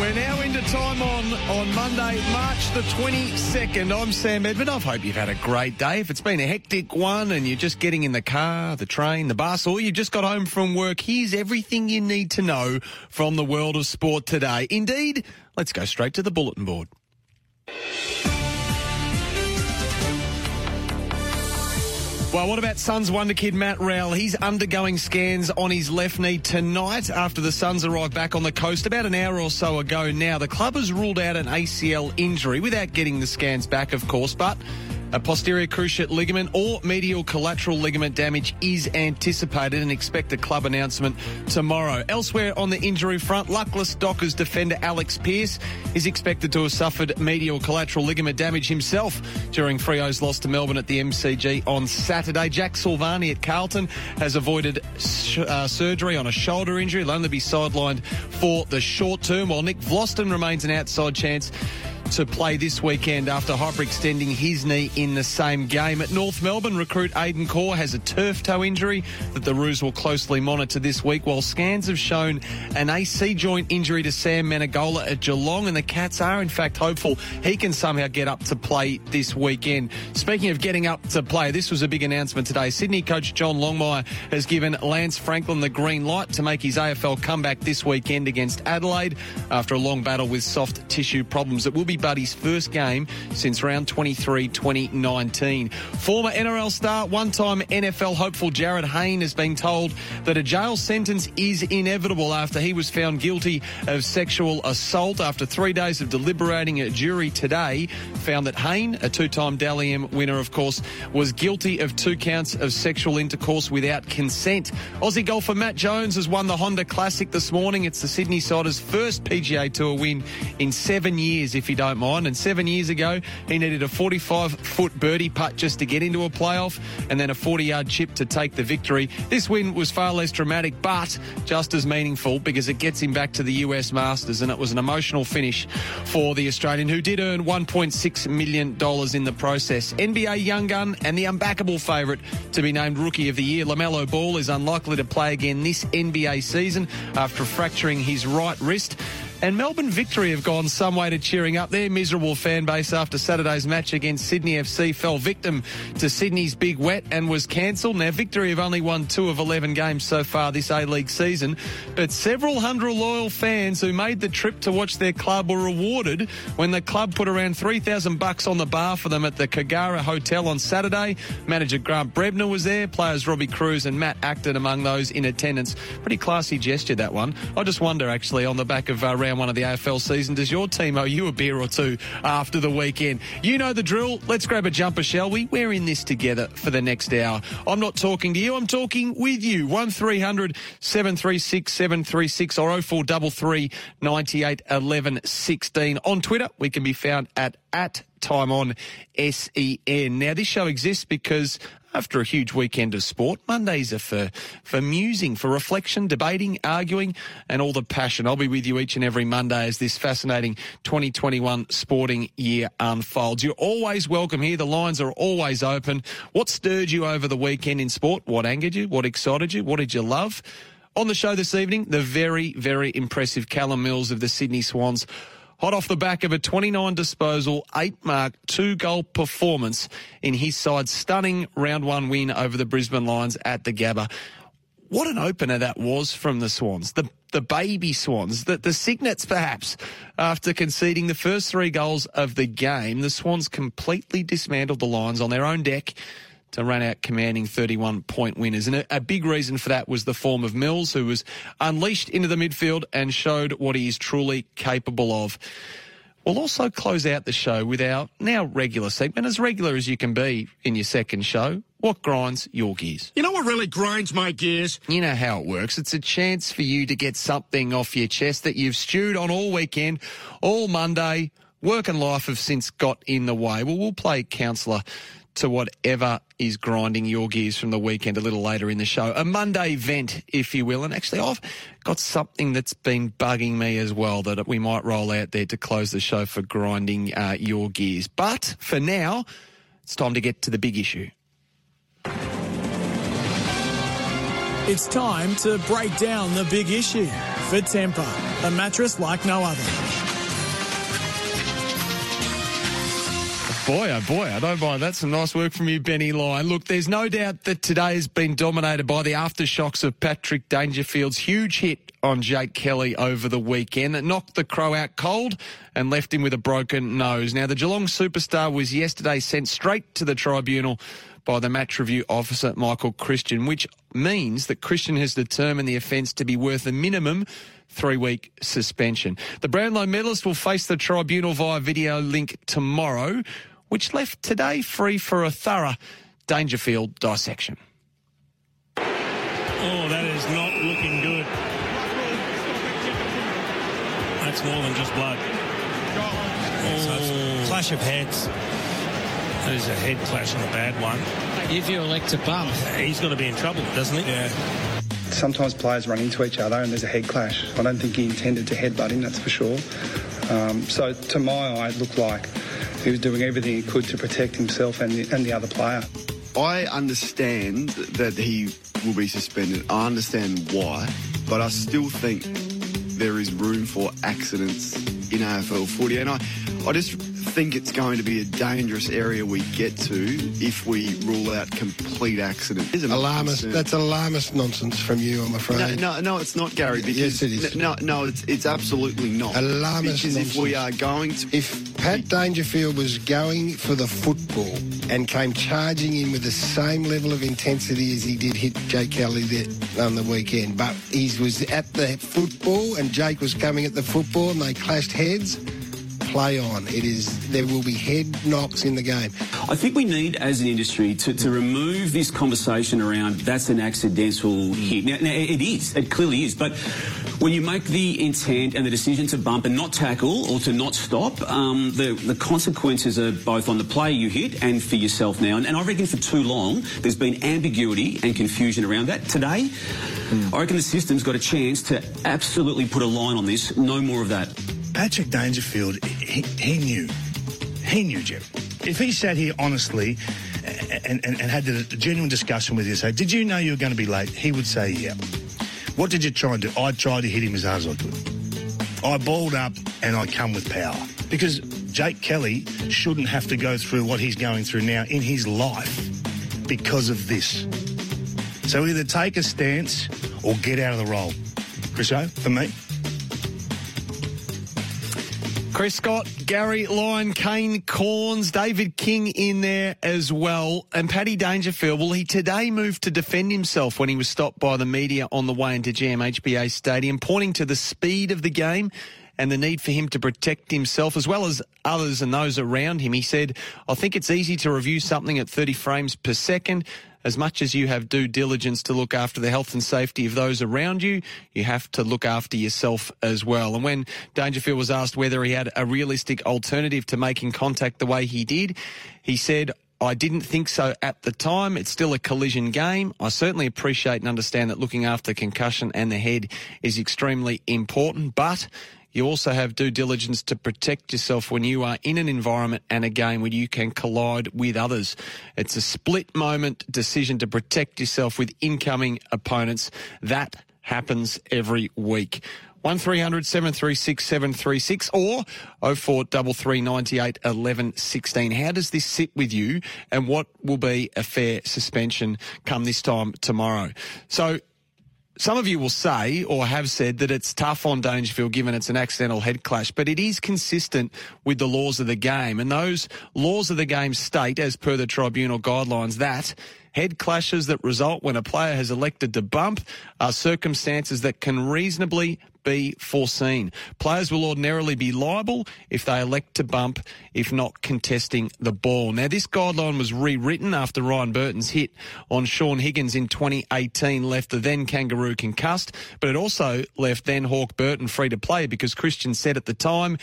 We're now into time on on Monday, March the 22nd. I'm Sam Edmund. I hope you've had a great day. If it's been a hectic one and you're just getting in the car, the train, the bus, or you just got home from work, here's everything you need to know from the world of sport today. Indeed, let's go straight to the bulletin board. Well, what about Suns wonder kid Matt Rowell? He's undergoing scans on his left knee tonight after the Suns arrived back on the coast about an hour or so ago now. The club has ruled out an ACL injury without getting the scans back, of course, but a posterior cruciate ligament or medial collateral ligament damage is anticipated and expect a club announcement tomorrow. Elsewhere on the injury front, luckless Dockers defender Alex Pearce is expected to have suffered medial collateral ligament damage himself during Freo's loss to Melbourne at the MCG on Saturday. Jack Silvagni at Carlton has avoided sh- uh, surgery on a shoulder injury. He'll only be sidelined for the short term, while Nick Vlastuin remains an outside chance to play this weekend after hyperextending his knee in the same game. At North Melbourne, recruit Aidan Corr has a turf toe injury that the Roos will closely monitor this week, while scans have shown an AC joint injury to Sam Menegola at Geelong, and the Cats are in fact hopeful he can somehow get up to play this weekend. Speaking of getting up to play, this was a big announcement today. Sydney coach John Longmire has given Lance Franklin the green light to make his AFL comeback this weekend against Adelaide after a long battle with soft tissue problems. It will be Buddy's first game since round 23 2019. Former NRL star, one time NFL hopeful Jarryd Hayne has been told that a jail sentence is inevitable after he was found guilty of sexual assault. After three days of deliberating, a jury today found that Hayne, a two time Dally winner, of course, was guilty of two counts of sexual intercourse without consent. Aussie golfer Matt Jones has won the Honda Classic this morning. It's the Sydney Sider's first PGA Tour win in seven years, if you don't mind. And seven years ago, he needed a 45 foot birdie putt just to get into a playoff and then a 40 yard chip to take the victory. This win was far less dramatic, but just as meaningful because it gets him back to the US Masters. And it was an emotional finish for the Australian, who did earn $1.6 million in the process. NBA young gun and the unbackable favourite to be named Rookie of the Year, LaMelo Ball, is unlikely to play again this NBA season after fracturing his right wrist. And Melbourne Victory have gone some way to cheering up their miserable fan base after Saturday's match against Sydney FC fell victim to Sydney's big wet and was cancelled. Now, Victory have only won two of 11 games so far this A-League season, but several hundred loyal fans who made the trip to watch their club were rewarded when the club put around 3,000 bucks on the bar for them at the Kagara Hotel on Saturday. Manager Grant Brebner was there, players Robbie Kruse and Matt Acton among those in attendance. Pretty classy gesture, that one. I just wonder, actually, on the back of uh, round one of the AFL season, does your team owe you a beer or two after the weekend? You know the drill. Let's grab a jumper, shall we? We're in this together for the next hour. I'm not talking to you, I'm talking with you. 1300 736 736 or 0433 98 11 16. On Twitter, we can be found at at time on SEN. Now, this show exists because after a huge weekend of sport, Mondays are for, for musing, for reflection, debating, arguing, and all the passion. I'll be with you each and every Monday as this fascinating 2021 sporting year unfolds. You're always welcome here. The lines are always open. What stirred you over the weekend in sport? What angered you? What excited you? What did you love? On the show this evening, the very, very impressive Callum Mills of the Sydney Swans hot off the back of a 29 disposal, eight mark, two goal performance in his side's stunning round one win over the Brisbane Lions at the Gabba. what an opener that was from the Swans. The the baby Swans, the, the Cygnets perhaps, after conceding the first three goals of the game, the Swans completely dismantled the Lions on their own deck to run out commanding 31 point winners. And a, a, big reason for that was the form of Mills, who was unleashed into the midfield and showed what he is truly capable of. We'll also close out the show with our now regular segment, as regular as you can be in your second show. What grinds your gears? You know what really grinds my gears? You know how it works. It's a chance for you to get something off your chest that you've stewed on all weekend, all Monday. Work and life have since got in the way. Well, we'll play counsellor to whatever is grinding your gears from the weekend a little later in the show. A Monday vent, if you will. And actually, I've got something that's been bugging me as well that we might roll out there to close the show for grinding uh, your gears. But for now, it's time to get to the big issue. It's time to break down the big issue for Tempur, a mattress like no other. Boy, oh boy, I don't mind. That's some nice work from you, Benny Lyon. Look, there's no doubt that today has been dominated by the aftershocks of Patrick Dangerfield's huge hit on Jake Kelly over the weekend that knocked the Crow out cold and left him with a broken nose. Now, the Geelong superstar was yesterday sent straight to the tribunal by the match review officer, Michael Christian, which means that Christian has determined the offence to be worth a minimum three week suspension. The Brownlow medalist will face the tribunal via video link tomorrow which left today free for a thorough Dangerfield dissection. Oh, that is not looking good. That's more than just blood. Oh, clash of heads. That is a head clash and a bad one. If you elect to bump, he's going to be in trouble, doesn't he? Yeah. Sometimes players run into each other and there's a head clash. I don't think he intended to headbutt him, that's for sure. Um, so to my eye, it looked like he was doing everything he could to protect himself and the, and the other player. I understand that he will be suspended. I understand why, but I still think there is room for accidents in AFL footy. And I, I just think it's going to be a dangerous area we get to if we rule out complete accident. Alarmist. That's alarmist nonsense from you, I'm afraid. No, no, no it's not, Gary. yes, it is. No, no, it's, it's absolutely not. Alarmist because nonsense. if we are going to... If Pat Dangerfield was going for the football and came charging in with the same level of intensity as he did hit Jake Kelly on the weekend, but he was at the football and Jake was coming at the football and they clashed heads play on. It is there will be head knocks in the game. I think we need, as an industry, to, to remove this conversation around that's an accidental hit. Now, now, it is. It clearly is. But when you make the intent and the decision to bump and not tackle or to not stop, um, the, the consequences are both on the player you hit and for yourself now. And, and I reckon for too long there's been ambiguity and confusion around that. Today, mm. I reckon the system's got a chance to absolutely put a line on this. No more of that. Patrick Dangerfield, he, he knew. He knew, Jim. If he sat here honestly and, and, and had a genuine discussion with you, say, did you know you were going to be late? He would say, yeah. What did you try and do? I tried to hit him as hard as I could. I balled up and I come with power. Because Jake Kelly shouldn't have to go through what he's going through now in his life because of this. So either take a stance or get out of the role. Chriso, eh? for me. Chris Scott, Gary Lyon, Kane Cornes, David King in there as well. And Paddy Dangerfield, well, he today moved to defend himself when he was stopped by the media on the way into GMHBA Stadium, pointing to the speed of the game and the need for him to protect himself as well as others and those around him. He said, I think it's easy to review something at 30 frames per second as much as you have due diligence to look after the health and safety of those around you, you have to look after yourself as well. And when Dangerfield was asked whether he had a realistic alternative to making contact the way he did, he said, I didn't think so at the time. It's still a collision game. I certainly appreciate and understand that looking after concussion and the head is extremely important, but you also have due diligence to protect yourself when you are in an environment and a game where you can collide with others. It's a split moment decision to protect yourself with incoming opponents. That happens every week. 1300 736 736 or 0433 98 11 16. How does this sit with you and what will be a fair suspension come this time tomorrow? So some of you will say or have said that it's tough on Dangerfield given it's an accidental head clash, but it is consistent with the laws of the game. And those laws of the game state, as per the tribunal guidelines, that head clashes that result when a player has elected to bump are circumstances that can reasonably be foreseen. Players will ordinarily be liable if they elect to bump, if not contesting the ball. Now, this guideline was rewritten after Ryan Burton's hit on Shaun Higgins in 2018 left the then Kangaroo concussed, but it also left then Hawk Burton free to play because Christian said at the time,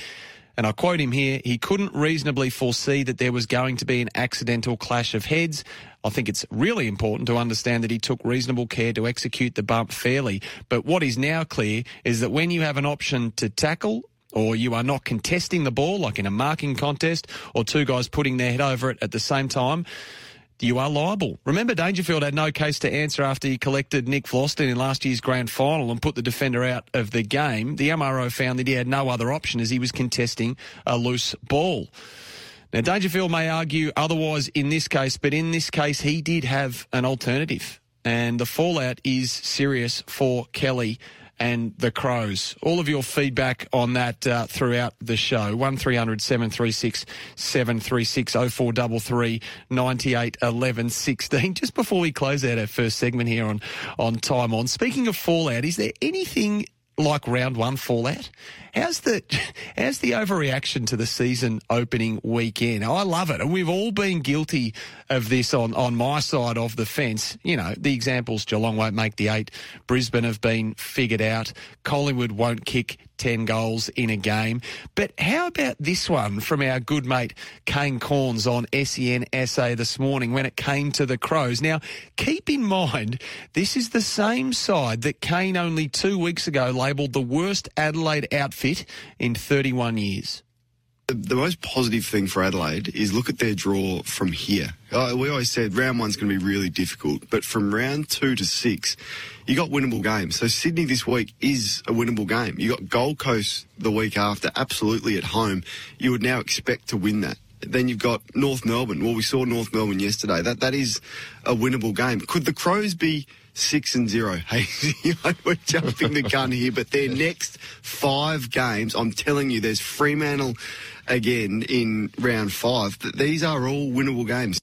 and I quote him here, he couldn't reasonably foresee that there was going to be an accidental clash of heads. I think it's really important to understand that he took reasonable care to execute the bump fairly. But what is now clear is that when you have an option to tackle or you are not contesting the ball, like in a marking contest, or two guys putting their head over it at the same time, you are liable. Remember, Dangerfield had no case to answer after he collected Nick Vlastuin in last year's grand final and put the defender out of the game. The MRO found that he had no other option as he was contesting a loose ball. Now, Dangerfield may argue otherwise in this case, but in this case, he did have an alternative. And the fallout is serious for Kelly and the Crows. All of your feedback on that uh, throughout the show. 1300 736 736 0433 98 11 16. Just before we close out our first segment here on, on Time On, speaking of fallout, is there anything like round one fallout? How's the how's the overreaction to the season opening weekend? I love it, and we've all been guilty of this on on my side of the fence. You know, the examples: Geelong won't make the eight, Brisbane have been figured out, Collingwood won't kick 10 goals in a game. But how about this one from our good mate Kane Cornes on SEN SA this morning when it came to the Crows? Now, keep in mind, this is the same side that Kane only two weeks ago labelled the worst Adelaide outfit in 31 years. The most positive thing for Adelaide is look at their draw from here. Uh, we always said round one's going to be really difficult, but from round two to six, you got winnable games. So Sydney this week is a winnable game. You got Gold Coast the week after, absolutely at home. You would now expect to win that. Then you've got North Melbourne. Well, we saw North Melbourne yesterday. That that is a winnable game. Could the Crows be six and zero. Hey, we're jumping the gun here, but their next five games, I'm telling you, there's Fremantle again in round five. These are all winnable games.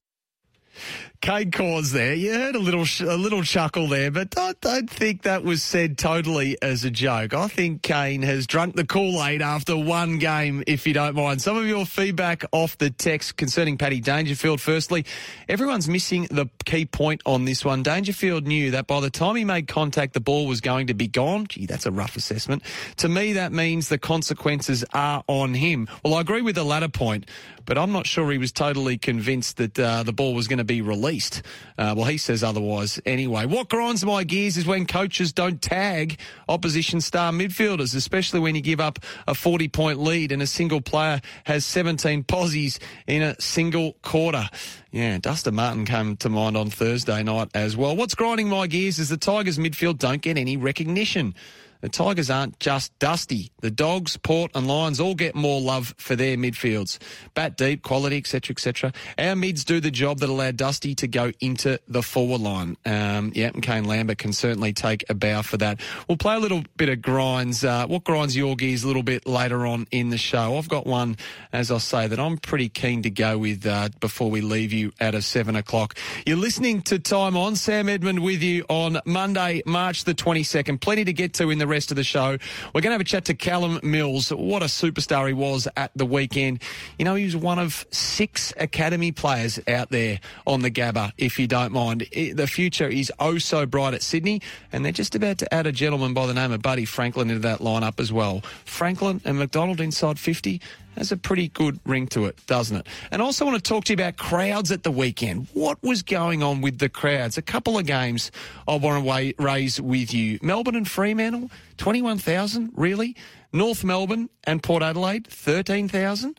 Kane Cornes there. You heard a little a little chuckle there, but I don't think that was said totally as a joke. I think Kane has drunk the Kool Aid after one game, if you don't mind. Some of your feedback off the text concerning Paddy Dangerfield. Firstly, everyone's missing the key point on this one. Dangerfield knew that by the time he made contact, the ball was going to be gone. Gee, that's a rough assessment. To me, that means the consequences are on him. Well, I agree with the latter point, but I'm not sure he was totally convinced that uh, the ball was going to be released. Uh, well, he says otherwise anyway. What grinds my gears is when coaches don't tag opposition star midfielders, especially when you give up a 40 point lead and a single player has 17 posies in a single quarter. Yeah, Dusty Martin came to mind on Thursday night as well. What's grinding my gears is the Tigers midfield don't get any recognition. The Tigers aren't just dusty. The Dogs, Port and Lions all get more love for their midfields. Bat deep, quality, etc., etc. Our mids do the job that allowed Dusty to go into the forward line. Um, yeah, and Kane Lambert can certainly take a bow for that. We'll play a little bit of grinds. Uh, what grinds your gears a little bit later on in the show? I've got one, as I say, that I'm pretty keen to go with uh, before we leave you at a seven o'clock. You're listening to Time On. Sam Edmund with you on Monday, March the 22nd. Plenty to get to in the rest of the show. We're going to have a chat to Callum Mills. What a superstar he was at the weekend. You know, he was one of six academy players out there on the Gabba, if you don't mind. The future is oh so bright at Sydney, and they're just about to add a gentleman by the name of Buddy Franklin into that lineup as well. Franklin and McDonald inside 50 has a pretty good ring to it, doesn't it? And I also want to talk to you about crowds at the weekend. What was going on with the crowds? A couple of games I want to raise with you. Melbourne and Fremantle, 21,000, really? North Melbourne and Port Adelaide, 13,000.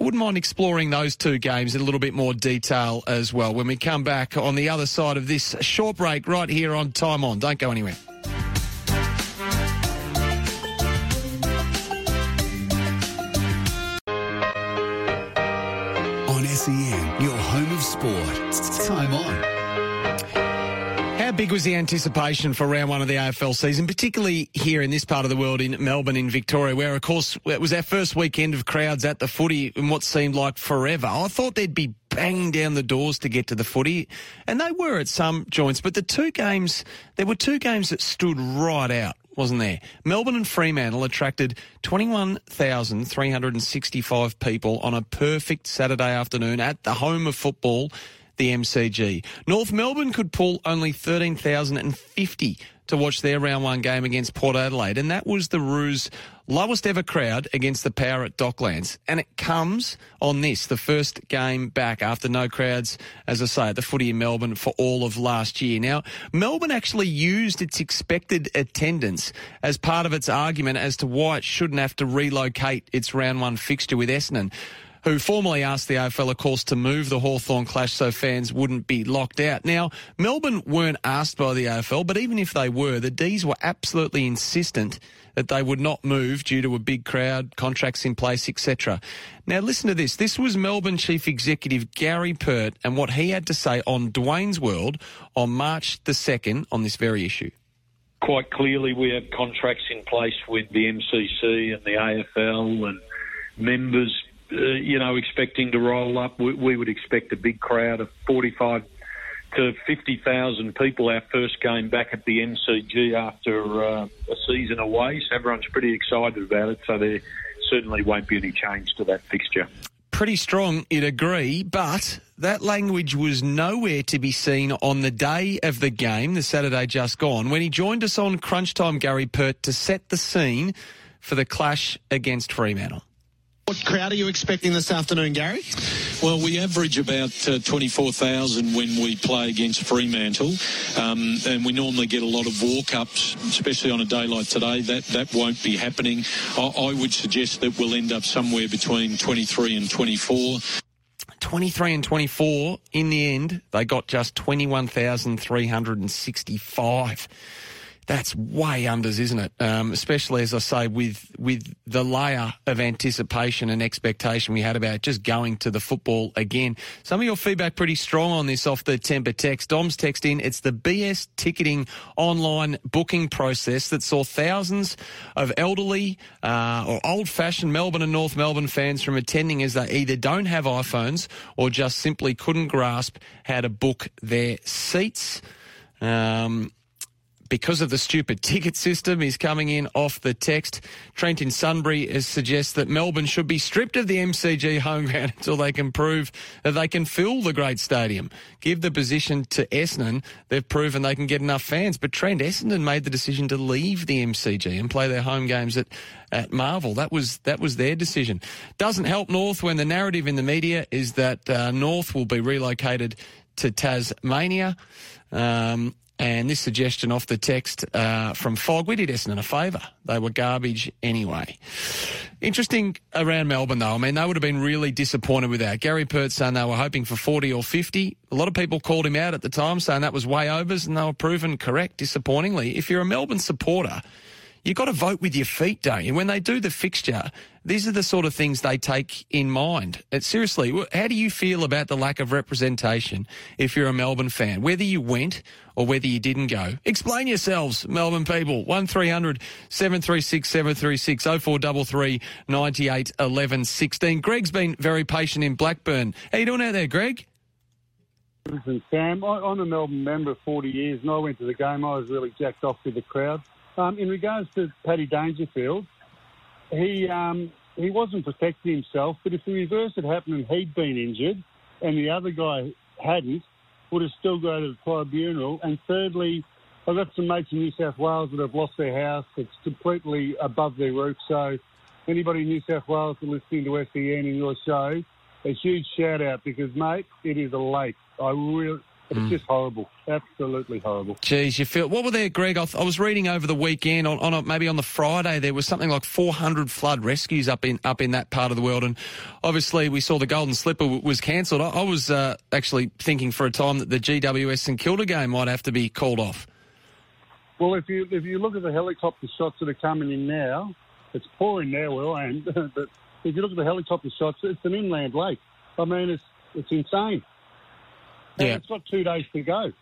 I wouldn't mind exploring those two games in a little bit more detail as well when we come back on the other side of this short break right here on Time On. Don't go anywhere. Big was the anticipation for round one of the AFL season, particularly here in this part of the world in Melbourne, in Victoria, where, of course, it was our first weekend of crowds at the footy in what seemed like forever. I thought they'd be banging down the doors to get to the footy, and they were at some joints, but the two games, there were two games that stood right out wasn't there? Melbourne and Fremantle attracted 21,365 people on a perfect Saturday afternoon at the home of football the MCG. North Melbourne could pull only 13,050 to watch their round one game against Port Adelaide, and that was the Roos' lowest ever crowd against the Power at Docklands. And it comes on this, the first game back after no crowds, as I say, at the footy in Melbourne for all of last year. Now, Melbourne actually used its expected attendance as part of its argument as to why it shouldn't have to relocate its round one fixture with Essendon who formally asked the AFL, of course, to move the Hawthorn clash so fans wouldn't be locked out. Now, Melbourne weren't asked by the AFL, but even if they were, the D's were absolutely insistent that they would not move due to a big crowd, contracts in place, etc. Now, listen to this. This was Melbourne Chief Executive Gary Pert and what he had to say on Dwayne's World on March the 2nd on this very issue quite clearly we have contracts in place with the MCC and the AFL and members uh, you know, expecting to roll up. We, we, would expect a big crowd of 45 to 50,000 people our first game back at the MCG after uh, a season away. So everyone's pretty excited about it. So there certainly won't be any change to that fixture. Pretty strong, you'd agree, but that language was nowhere to be seen on the day of the game, the Saturday just gone, when he joined us on Crunch Time, Gary Pert, to set the scene for the clash against Fremantle. What crowd are you expecting this afternoon, Gary? Well, we average about uh, 24,000 when we play against Fremantle, um, and we normally get a lot of walk-ups, especially on a day like today. That that won't be happening. I, I would suggest that we'll end up somewhere between 23 and 24. 23 and 24. In the end, they got just 21,365 that's way unders, isn't it? Um, especially as I say, with with the layer of anticipation and expectation we had about just going to the football again. Some of your feedback pretty strong on this off the Tempur text. Dom's text in. It's the BS ticketing online booking process that saw thousands of elderly uh, or old-fashioned Melbourne and North Melbourne fans from attending as they either don't have iPhones or just simply couldn't grasp how to book their seats. Um, because of the stupid ticket system is coming in off the text. Trent in Sunbury suggests that Melbourne should be stripped of the MCG home ground until they can prove that they can fill the great stadium. Give the position to Essendon. They've proven they can get enough fans. But Trent Essendon made the decision to leave the MCG and play their home games at, at Marvel. That was that was their decision. Doesn't help North when the narrative in the media is that uh, North will be relocated to Tasmania. Um, and this suggestion off the text uh, from Fog, we did Essendon a favour. They were garbage anyway. Interesting around Melbourne, though. I mean, they would have been really disappointed with that. Gary Pert saying they were hoping for 40 or 50. A lot of people called him out at the time, saying that was way overs, and they were proven correct, disappointingly. If you're a Melbourne supporter, you've got to vote with your feet, don't you? When they do the fixture, these are the sort of things they take in mind. Seriously, how do you feel about the lack of representation if you're a Melbourne fan, whether you went or whether you didn't go? Explain yourselves, Melbourne people. 1300 736 736 0433 98 11 16. Greg's been very patient in Blackburn. How you doing out there, Greg? Listen, Sam, I'm a Melbourne member 40 years, and I went to the game. I was really jacked off with the crowd. Um, in regards to Paddy Dangerfield, he um, he wasn't protecting himself, but if the reverse had happened and he'd been injured and the other guy hadn't, would have still gone to the tribunal. And thirdly, I've got some mates in New South Wales that have lost their house. It's completely above their roof. So anybody in New South Wales listening to SEN in your show, a huge shout out because, mate, it is a lake. I really, it's mm. just horrible, absolutely horrible. Geez, you feel what were there, Greg? I, th- I was reading over the weekend on, on a, maybe on the Friday there was something like 400 flood rescues up in up in that part of the world, and obviously we saw the Golden Slipper w- was cancelled. I, I, was uh, actually thinking for a time that the GWS St Kilda game might have to be called off. Well, if you if you look at the helicopter shots that are coming in now, it's pouring now, well, and but if you look at the helicopter shots, it's an inland lake. I mean, it's it's insane. Yeah. it's got two days to go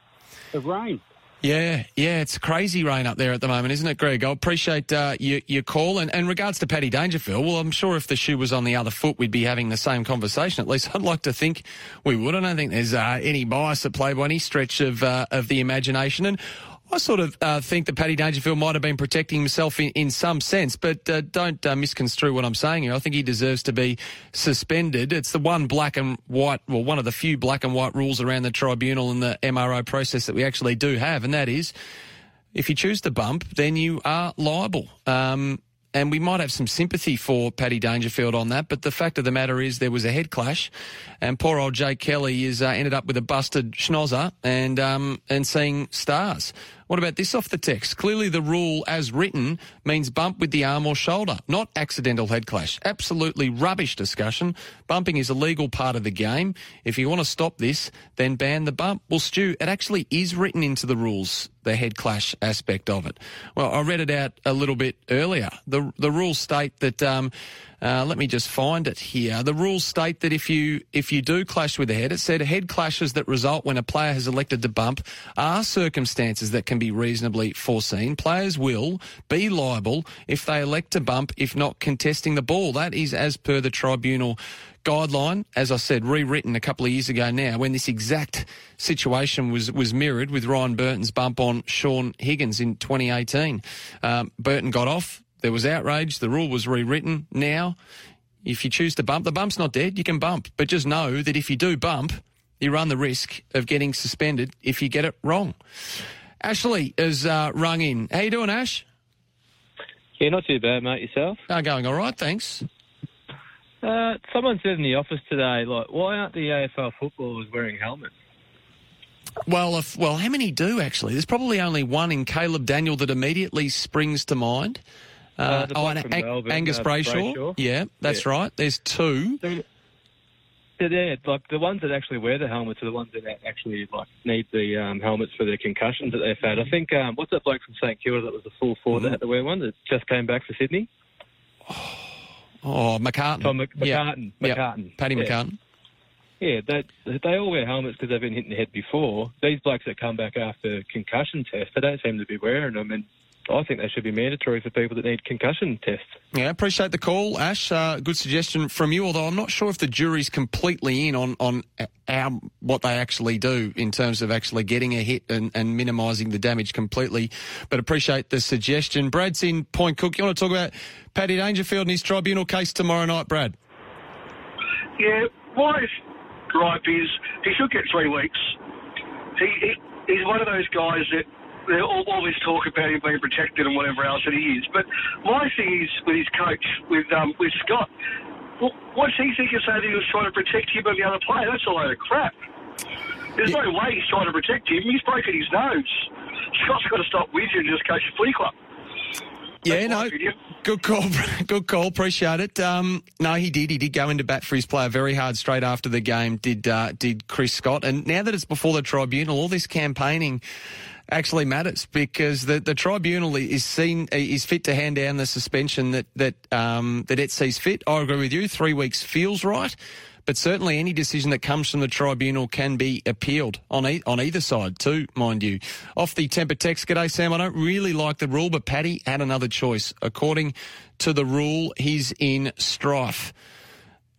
of rain. Yeah, yeah, it's crazy rain up there at the moment, isn't it, Greg? I appreciate uh, your, your call. And, and regards to Paddy Dangerfield, well, I'm sure if the shoe was on the other foot, we'd be having the same conversation. At least I'd like to think we would. I don't think there's uh, any bias at play by any stretch of uh, of the imagination. And I sort of uh, think that Paddy Dangerfield might have been protecting himself in, in some sense, but uh, don't uh, misconstrue what I'm saying here. I think he deserves to be suspended. It's the one black and white, well, one of the few black and white rules around the tribunal and the MRO process that we actually do have, and that is if you choose to bump, then you are liable. Um, and we might have some sympathy for Paddy Dangerfield on that, but the fact of the matter is there was a head clash, and poor old Jake Kelly is uh, ended up with a busted schnozzer and um, and seeing stars. What about this off the text? Clearly, the rule as written means bump with the arm or shoulder, not accidental head clash. Absolutely rubbish discussion. Bumping is a legal part of the game. If you want to stop this, then ban the bump. Well, Stu, it actually is written into the rules, the head clash aspect of it. Well, I read it out a little bit earlier. The the rules state that. Um, uh, let me just find it here. The rules state that if you if you do clash with a head, it said head clashes that result when a player has elected to bump are circumstances that can be reasonably foreseen. Players will be liable if they elect to bump if not contesting the ball. That is as per the tribunal guideline, as I said, rewritten a couple of years ago now, when this exact situation was, was mirrored with Ryan Burton's bump on Shaun Higgins in 2018. Um, Burton got off, there was outrage. The rule was rewritten. Now, if you choose to bump, the bump's not dead. You can bump. But just know that if you do bump, you run the risk of getting suspended if you get it wrong. Ashley has uh, rung in. How you doing, Ash? Yeah, not too bad, mate. Yourself? Uh, going all right, thanks. Uh, someone said in the office today, like, why aren't the AFL footballers wearing helmets? Well, if, well, how many do actually? There's probably only one in Caleb Daniel that immediately springs to mind. Uh, Uh, oh, and Ang- Melbourne, Angus uh, Brayshaw. Brayshaw. Yeah, that's Yeah. right. There's two. So, yeah, like the ones that actually wear the helmets are the ones that actually like need the um, helmets for their concussions that they've had. I think um, what's that bloke from St Kilda that was the full forward that had to wear one that just came back for Sydney? Oh, McCartin. Tom Mc- McCartin. Yeah. McCartin. Paddy Yeah. McCartin. Yeah, that, they all wear helmets because they've been hit in the head before. These blokes that come back after concussion tests, they don't seem to be wearing them, and I think they should be mandatory for people that need concussion tests. Yeah, I appreciate the call, Ash. Uh, good suggestion from you. Although I'm not sure if the jury's completely in on on how, what they actually do in terms of actually getting a hit and, and minimising the damage completely. But appreciate the suggestion. Brad's in Point Cook. You want to talk about Paddy Dangerfield and his tribunal case tomorrow night, Brad? Yeah, my gripe is he should get three weeks. He, he he's one of those guys that they all, all this talk about him being protected and whatever else, and he is. But my thing is with his coach, with um, with Scott. wh- What's he thinking? Say that he was trying to protect him and the other player? That's a load of crap. There's no way he's trying to protect him. He's broken his nose. Scott's got to stop whinging and just coach the footy club. Yeah, no, good call, good call. Appreciate it. Um, no, he did. He did go into bat for his player very hard straight after the game. Did uh, did Chris Scott? And now that it's before the tribunal, all this campaigning actually matters because the, the tribunal is seen is fit to hand down the suspension that that um, that it sees fit. I agree with you. Three weeks feels right. But certainly, any decision that comes from the tribunal can be appealed on e- on either side too, mind you. Off the Tempur text, g'day Sam. I don't really like the rule, but Paddy had another choice. According to the rule, he's in strife.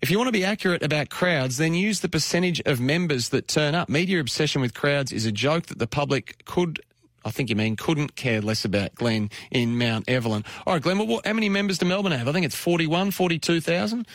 If you want to be accurate about crowds, then use the percentage of members that turn up. Media obsession with crowds is a joke that the public could. I think you mean couldn't care less about Glenn in Mount Evelyn. All right, Glenn, well, what, how many members do Melbourne have? I think it's 41, 42,000.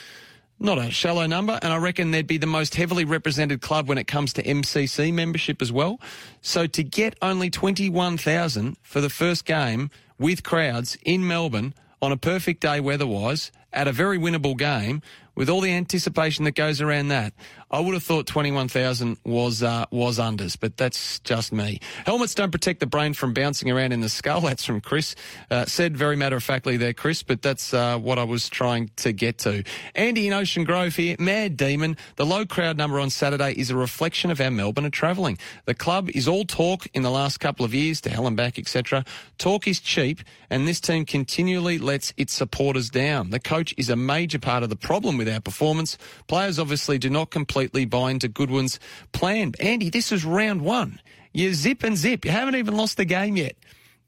Not a shallow number, and I reckon they'd be the most heavily represented club when it comes to MCC membership as well. So to get only 21,000 for the first game with crowds in Melbourne on a perfect day weather-wise at a very winnable game with all the anticipation that goes around that, I would have thought 21,000 was uh, was unders, but that's just me. Helmets don't protect the brain from bouncing around in the skull. That's from Chris. Uh, said very matter of factly there, Chris, but that's uh, what I was trying to get to. Andy in Ocean Grove here. Mad Demon. The low crowd number on Saturday is a reflection of how Melbourne are travelling. The club is all talk in the last couple of years to hell and back, etc. Talk is cheap, and this team continually lets its supporters down. The coach is a major part of the problem with our performance. Players obviously do not completely buy into Goodwin's plan. Andy, this is round one. You zip and zip. You haven't even lost the game yet.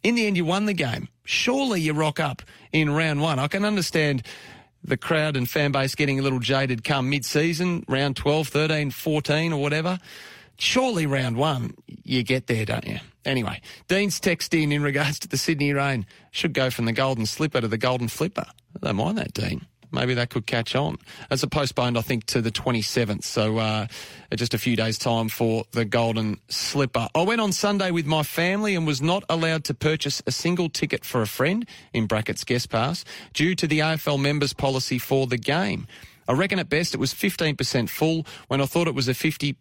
In the end, you won the game. Surely you rock up in round one. I can understand the crowd and fan base getting a little jaded come mid-season, round 12, 13, 14 or whatever. Surely round one, you get there, don't you? Anyway, Dean's text in in regards to the Sydney rain. Should go from the golden slipper to the golden flipper. I don't mind that, Dean. Maybe that could catch on. It's a postponed, I think, to the 27th. So uh, just a few days' time for the Golden Slipper. I went on Sunday with my family and was not allowed to purchase a single ticket for a friend, in brackets guest pass, due to the AFL members' policy for the game. I reckon at best it was 15% full when I thought it was a 50%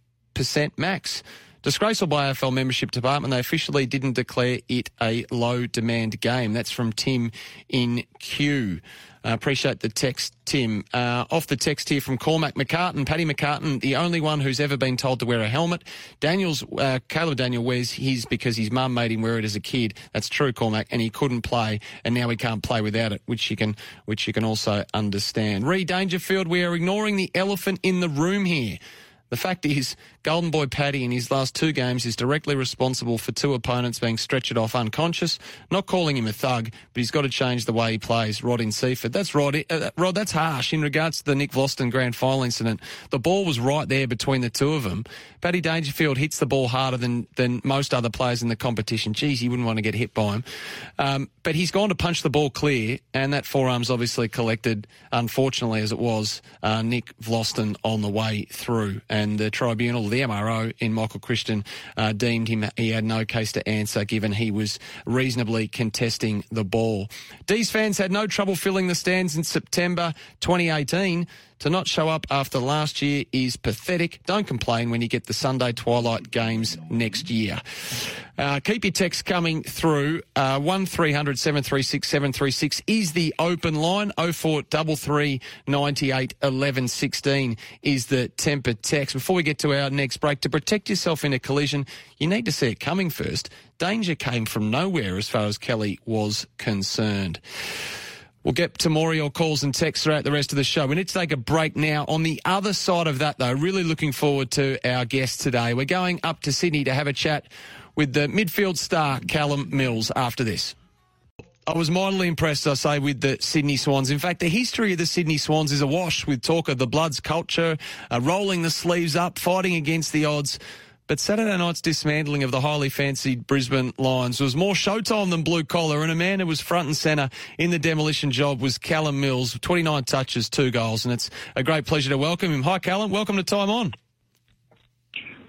max. Disgraceful by AFL membership department, they officially didn't declare it a low demand game. That's from Tim in Q. Uh, appreciate the text, Tim. Uh, off the text here from Cormac McCartin, Paddy McCartin, the only one who's ever been told to wear a helmet. Daniel's, uh, Caleb Daniel wears his because his mum made him wear it as a kid. That's true, Cormac, and he couldn't play, and now he can't play without it, which you can, which you can also understand. Re Dangerfield, we are ignoring the elephant in the room here. The fact is, Golden Boy Paddy in his last two games is directly responsible for two opponents being stretched off unconscious. Not calling him a thug, but he's got to change the way he plays. Rod in Seaford. That's Rod. Uh, Rod, that's harsh in regards to the Nick Vlastuin grand final incident. The ball was right there between the two of them. Paddy Dangerfield hits the ball harder than, than most other players in the competition. Geez, he wouldn't want to get hit by him. Um, but he's gone to punch the ball clear, and that forearm's obviously collected, unfortunately as it was, uh, Nick Vlastuin on the way through and the tribunal, the MRO in Michael Christian, uh, deemed him he had no case to answer given he was reasonably contesting the ball. D's fans had no trouble filling the stands in September 2018. To not show up after last year is pathetic. Don't complain when you get the Sunday twilight games next year. Uh, keep your texts coming through. Uh, 1300 736 736 is the open line. 0433 98 11 16 is the Tempur text. Before we get to our next break, to protect yourself in a collision, you need to see it coming first. Danger came from nowhere as far as Kelly was concerned. We'll get to more of your calls and texts throughout the rest of the show. We need to take a break now. On the other side of that, though, really looking forward to our guest today. We're going up to Sydney to have a chat with the midfield star, Callum Mills, after this. I was mightily impressed, I say, with the Sydney Swans. In fact, the history of the Sydney Swans is awash with talk of the Bloods culture, uh, rolling the sleeves up, fighting against the odds. But Saturday night's dismantling of the highly fancied Brisbane Lions was more showtime than blue collar, and a man who was front and centre in the demolition job was Callum Mills, 29 touches, two goals, and it's a great pleasure to welcome him. Hi, Callum. Welcome to Time On.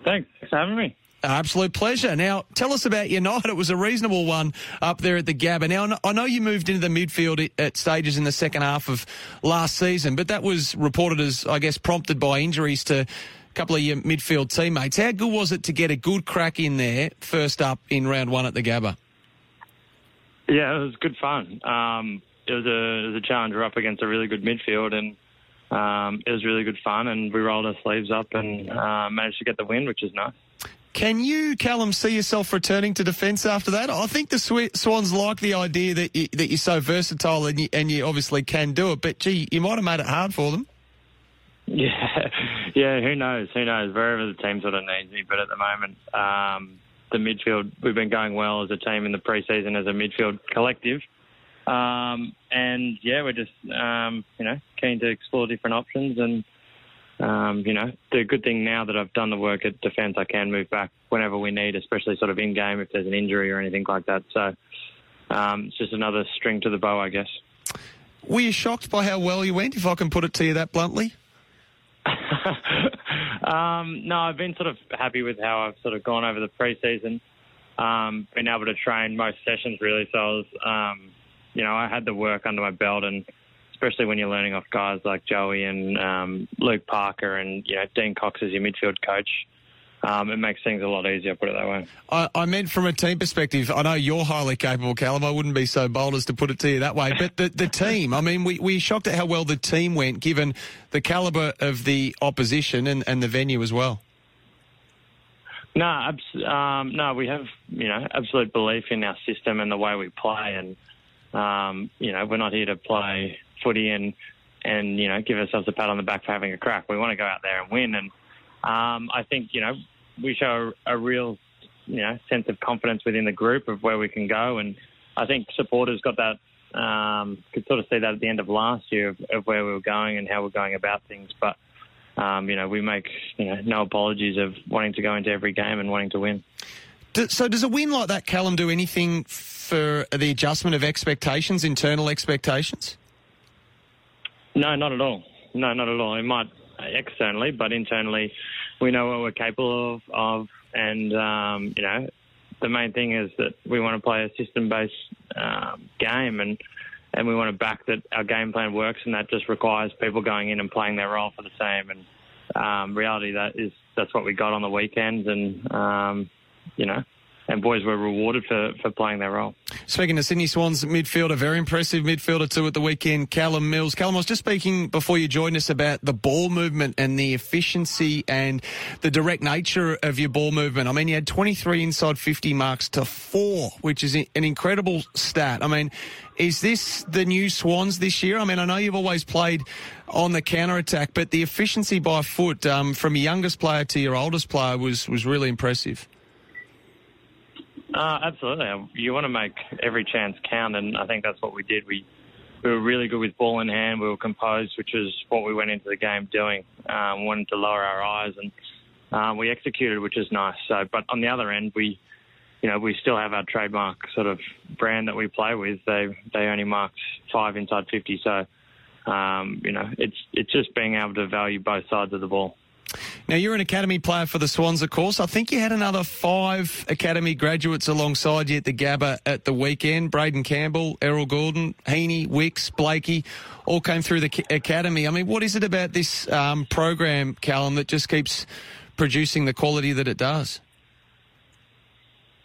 Thanks for having me. Absolute pleasure. Now, tell us about your night. It was a reasonable one up there at the Gabba. Now, I know you moved into the midfield at stages in the second half of last season, but that was reported as, I guess, prompted by injuries to couple of your midfield teammates. How good was it to get a good crack in there first up in round one at the Gabba? Yeah, it was good fun. Um, it was a it was a challenge. We're up against a really good midfield, and um, it was really good fun. And we rolled our sleeves up and uh, managed to get the win, which is nice. Can you, Callum, see yourself returning to defence after that? I think the Swans like the idea that you, that you're so versatile and you, and you obviously can do it. But gee, you might have made it hard for them. Yeah, yeah. Who knows? Who knows? Wherever the team sort of needs me, but at the moment, um, the midfield we've been going well as a team in the preseason as a midfield collective, um, and yeah, we're just um, you know keen to explore different options and. Um, you know, the good thing now that I've done the work at defence, I can move back whenever we need, especially sort of in game if there's an injury or anything like that. So um, it's just another string to the bow, I guess. Were you shocked by how well you went, if I can put it to you that bluntly? um, no, I've been sort of happy with how I've sort of gone over the preseason. Um, been able to train most sessions really, so I was, um, you know, I had the work under my belt, and especially when you're learning off guys like Joey and um, Luke Parker and you know Dean Cox as your midfield coach um, it makes things a lot easier, put it that way. I, I, meant from a team perspective. I know you're highly capable, Callum. I wouldn't be so bold as to put it to you that way. But the, the team, I mean, we, we shocked at how well the team went, given the calibre of the opposition and, and the venue as well. No, abs- um, no, we have you know absolute belief in our system and the way we play, and um, you know we're not here to play footy and and you know give ourselves a pat on the back for having a crack. We want to go out there and win, and um, I think you know we show a, a real you know sense of confidence within the group of where we can go, and I think supporters got that. Um, could sort of see that at the end of last year of, of where we were going and how we're going about things, but um, you know, we make you know no apologies of wanting to go into every game and wanting to win. So, does a win like that, Callum, do anything for the adjustment of expectations, internal expectations? No, not at all. No, not at all. It might externally, but internally, we know what we're capable of, of and um, you know, the main thing is that we want to play a system-based um, game, and and we want to back that our game plan works, and that just requires people going in and playing their role for the same. And um, reality, that is that's what we got on the weekends, and um, you know, and boys were rewarded for, for playing their role. Speaking of Sydney Swans midfielder, very impressive midfielder too at the weekend, Callum Mills. Callum, I was just speaking before you joined us about the ball movement and the efficiency and the direct nature of your ball movement. I mean, you had 23 inside 50 marks to four, which is an incredible stat. I mean, is this the new Swans this year? I mean, I know you've always played on the counter attack, but the efficiency by foot um, from your youngest player to your oldest player was, was really impressive. Uh, absolutely. You want to make every chance count, and I think that's what we did. We we were really good with ball in hand. We were composed, which is what we went into the game doing. Um, wanted to lower our eyes, and um, we executed, which is nice. So, but on the other end, we, you know, we still have our trademark sort of brand that we play with. They they only marked five inside fifty, so um, you know, it's it's just being able to value both sides of the ball. Now, you're an academy player for the Swans, of course. I think you had another five academy graduates alongside you at the Gabba at the weekend. Braeden Campbell, Errol Gordon, Heeney, Wicks, Blakey, all came through the academy. I mean, what is it about this um, program, Callum, that just keeps producing the quality that it does?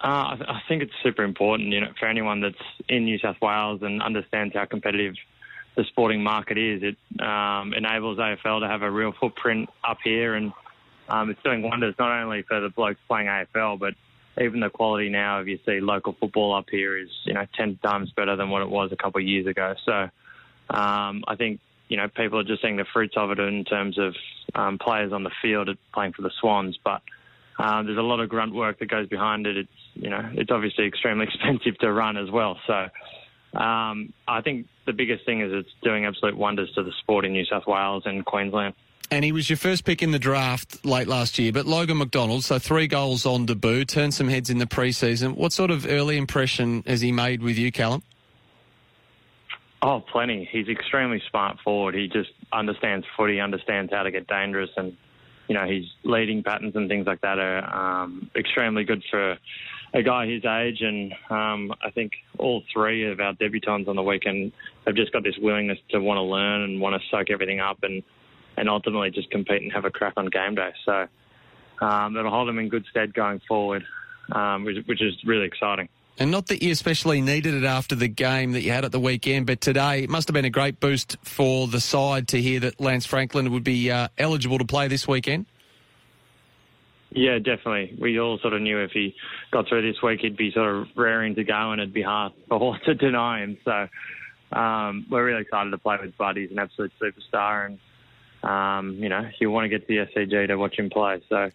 Uh, I think it's super important, you know, for anyone that's in New South Wales and understands how competitive – the sporting market is. It um, enables AFL to have a real footprint up here, and um, it's doing wonders not only for the blokes playing AFL, but even the quality now, if you see local football up here, is you know ten times better than what it was a couple of years ago. So um, I think you know people are just seeing the fruits of it in terms of um, players on the field playing for the Swans, but uh, there's a lot of grunt work that goes behind it. It's you know it's obviously extremely expensive to run as well. So um, I think the biggest thing is it's doing absolute wonders to the sport in New South Wales and Queensland. And he was your first pick in the draft late last year, but Logan McDonald, so three goals on debut, turned some heads in the preseason. What sort of early impression has he made with you, Callum? Oh, plenty. He's extremely smart forward. He just understands footy, understands how to get dangerous, and you know his leading patterns and things like that are um, extremely good for a guy his age, and um, I think all three of our debutants on the weekend have just got this willingness to want to learn and want to soak everything up, and and ultimately just compete and have a crack on game day. So um, it'll hold them in good stead going forward, um, which, which is really exciting. And not that you especially needed it after the game that you had at the weekend, but today it must have been a great boost for the side to hear that Lance Franklin would be uh, eligible to play this weekend. Yeah, definitely. We all sort of knew if he got through this week, he'd be sort of raring to go, and it'd be hard for to deny him. So um, we're really excited to play with Bud. He's an absolute superstar, and um, you know you want to get to the SCG to watch him play. So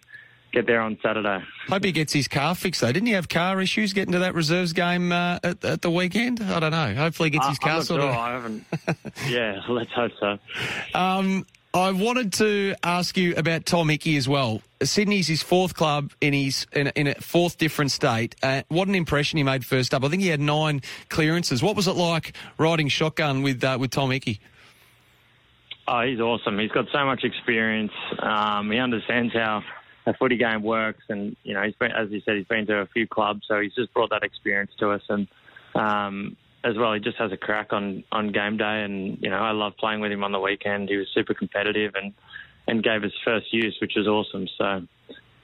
get there on Saturday. Hope he gets his car fixed though. Didn't he have car issues getting to that reserves game uh, at, at, the weekend? I don't know. Hopefully he gets his car sorted. Sure. I haven't. yeah, let's hope so. Um, I wanted to ask you about Tom Hickey as well. Sydney's his fourth club in his in, in a fourth different state. Uh, what an impression he made first up. I think he had nine clearances. What was it like riding shotgun with uh, with Tom Hickey? Oh, he's awesome. He's got so much experience. Um, he understands how a footy game works, and you know, he's been, as you said, he's been to a few clubs, so he's just brought that experience to us. And um, as well. He just has a crack on on game day, and you know I love playing with him on the weekend. He was super competitive and and gave us first use, which was awesome. So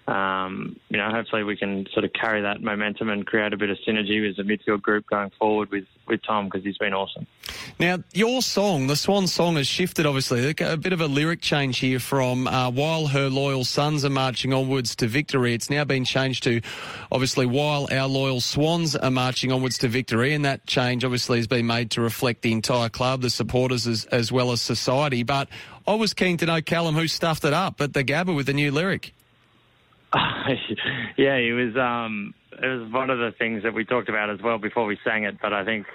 um, you know, hopefully we can sort of carry that momentum and create a bit of synergy with the midfield group going forward with, with Tom because he's been awesome. Now, your song, the Swan song, has shifted, obviously. A bit of a lyric change here from uh, While Her Loyal Sons Are Marching Onwards to Victory. It's now been changed to, obviously, While Our Loyal Swans Are Marching Onwards to Victory. And that change, obviously, has been made to reflect the entire club, the supporters, as, as well as society. But I was keen to know, Callum, who stuffed it up at the Gabba with the new lyric. yeah, it was. Um, it was one of the things that we talked about as well before we sang it. But I think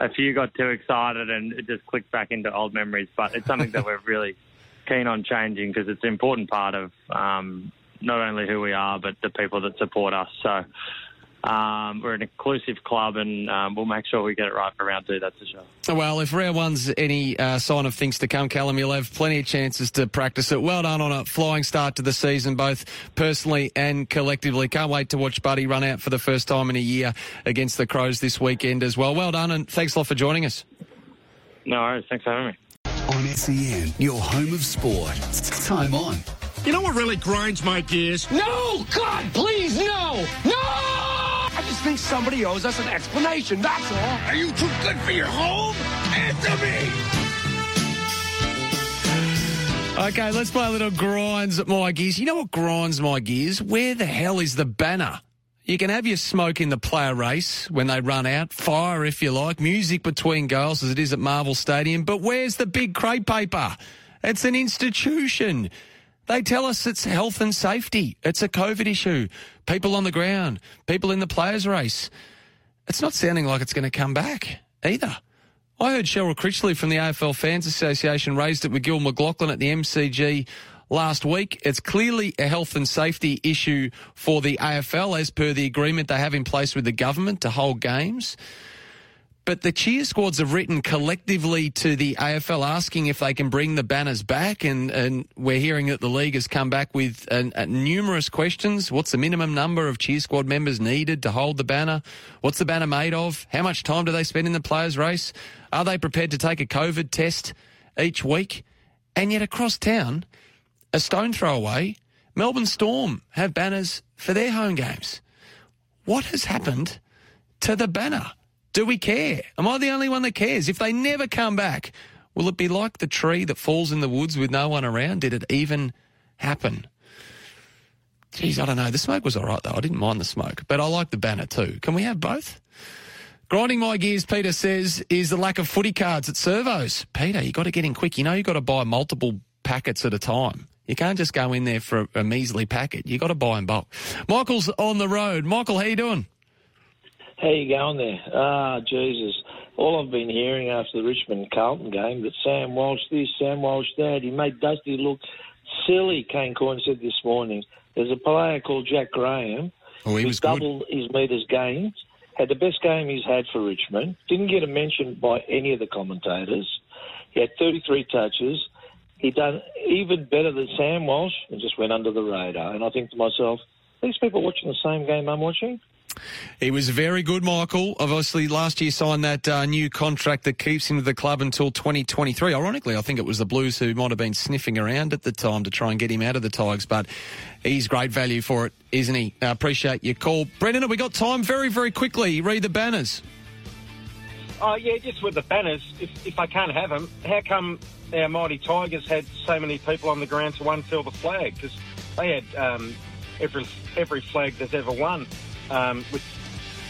a few got too excited and it just clicked back into old memories. But it's something that we're really keen on changing because it's an important part of um, not only who we are but the people that support us. So um, we're an inclusive club, and um, we'll make sure we get it right for round two. That's for sure. Well, if round one's any uh, sign of things to come, Callum, you'll have plenty of chances to practice it. Well done on a flying start to the season, both personally and collectively. Can't wait to watch Buddy run out for the first time in a year against the Crows this weekend as well. Well done, and thanks a lot for joining us. No worries. Thanks for having me. On SEN, your home of sport. Time on. You know what really grinds my gears? No! God, please, no! No! I just think somebody owes us an explanation, that's all. Are you too good for your home? Answer me! Okay, let's play a little grinds my gears. You know what grinds my gears? Where the hell is the banner? You can have your smoke in the player race when they run out, fire if you like, music between goals as it is at Marvel Stadium, but where's the big crepe paper? It's an institution. They tell us it's health and safety. It's a COVID issue. People on the ground, people in the players' race. It's not sounding like it's going to come back either. I heard Cheryl Critchley from the AFL Fans Association raised it with Gil McLachlan at the MCG last week. It's clearly a health and safety issue for the AFL as per the agreement they have in place with the government to hold games. But the cheer squads have written collectively to the AFL asking if they can bring the banners back, and, and we're hearing that the league has come back with numerous questions. What's the minimum number of cheer squad members needed to hold the banner? What's the banner made of? How much time do they spend in the players' race? Are they prepared to take a COVID test each week? And yet across town, a stone throw away, Melbourne Storm have banners for their home games. What has happened to the banner? Do we care? Am I the only one that cares? If they never come back, will it be like the tree that falls in the woods with no one around? Did it even happen? Geez, I don't know. The smoke was all right, though. I didn't mind the smoke, but I like the banner too. Can we have both? Grinding my gears, Peter says, is the lack of footy cards at servos. Peter, you got to get in quick. You know you got to buy multiple packets at a time. You can't just go in there for a, a measly packet. You got to buy in bulk. Michael's on the road. Michael, how you doing? How you going there? Ah, Jesus. All I've been hearing after the Richmond Carlton game that Sam Walsh this, Sam Walsh that. He made Dusty look silly, Kane Cornes said this morning. There's a player called Jack Graham oh, he who was doubled good. his metres gains, had the best game he's had for Richmond, didn't get a mention by any of the commentators. He had 33 touches. He done even better than Sam Walsh and just went under the radar. And I think to myself, these people watching the same game I'm watching, he was very good, Michael. Obviously, last year signed that uh, new contract that keeps him with the club until 2023. Ironically, I think it was the Blues who might have been sniffing around at the time to try and get him out of the Tigers, but he's great value for it, isn't he? I appreciate your call. Brendan, have we got time? Very, very quickly, read the banners. Oh, yeah, just with the banners, if, if I can't have them, how come our mighty Tigers had so many people on the ground to unfurl the flag? Because they had um, every, every flag that's ever won um, with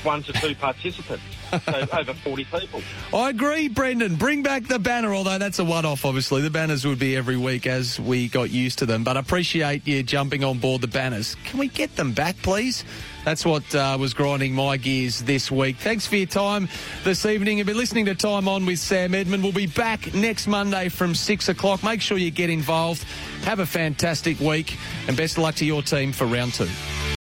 one to two participants. so over 40 people. I agree, Brendan. Bring back the banner, although that's a one off, obviously. The banners would be every week as we got used to them. But I appreciate you jumping on board the banners. Can we get them back, please? That's what uh, was grinding my gears this week. Thanks for your time this evening. You've been listening to Time On with Sam Edmund. We'll be back next Monday from 6 o'clock. Make sure you get involved. Have a fantastic week, and best of luck to your team for round two.